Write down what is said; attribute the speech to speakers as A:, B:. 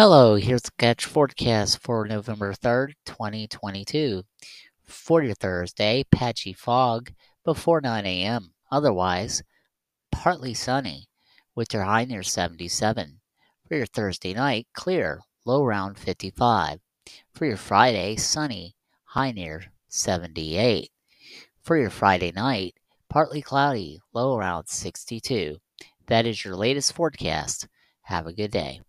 A: Hello, here's the Sketch forecast for November 3rd, 2022. For your Thursday, patchy fog before 9 a.m. Otherwise, partly sunny, with your high near 77. For your Thursday night, clear, low around 55. For your Friday, sunny, high near 78. For your Friday night, partly cloudy, low around 62. That is your latest forecast. Have a good day.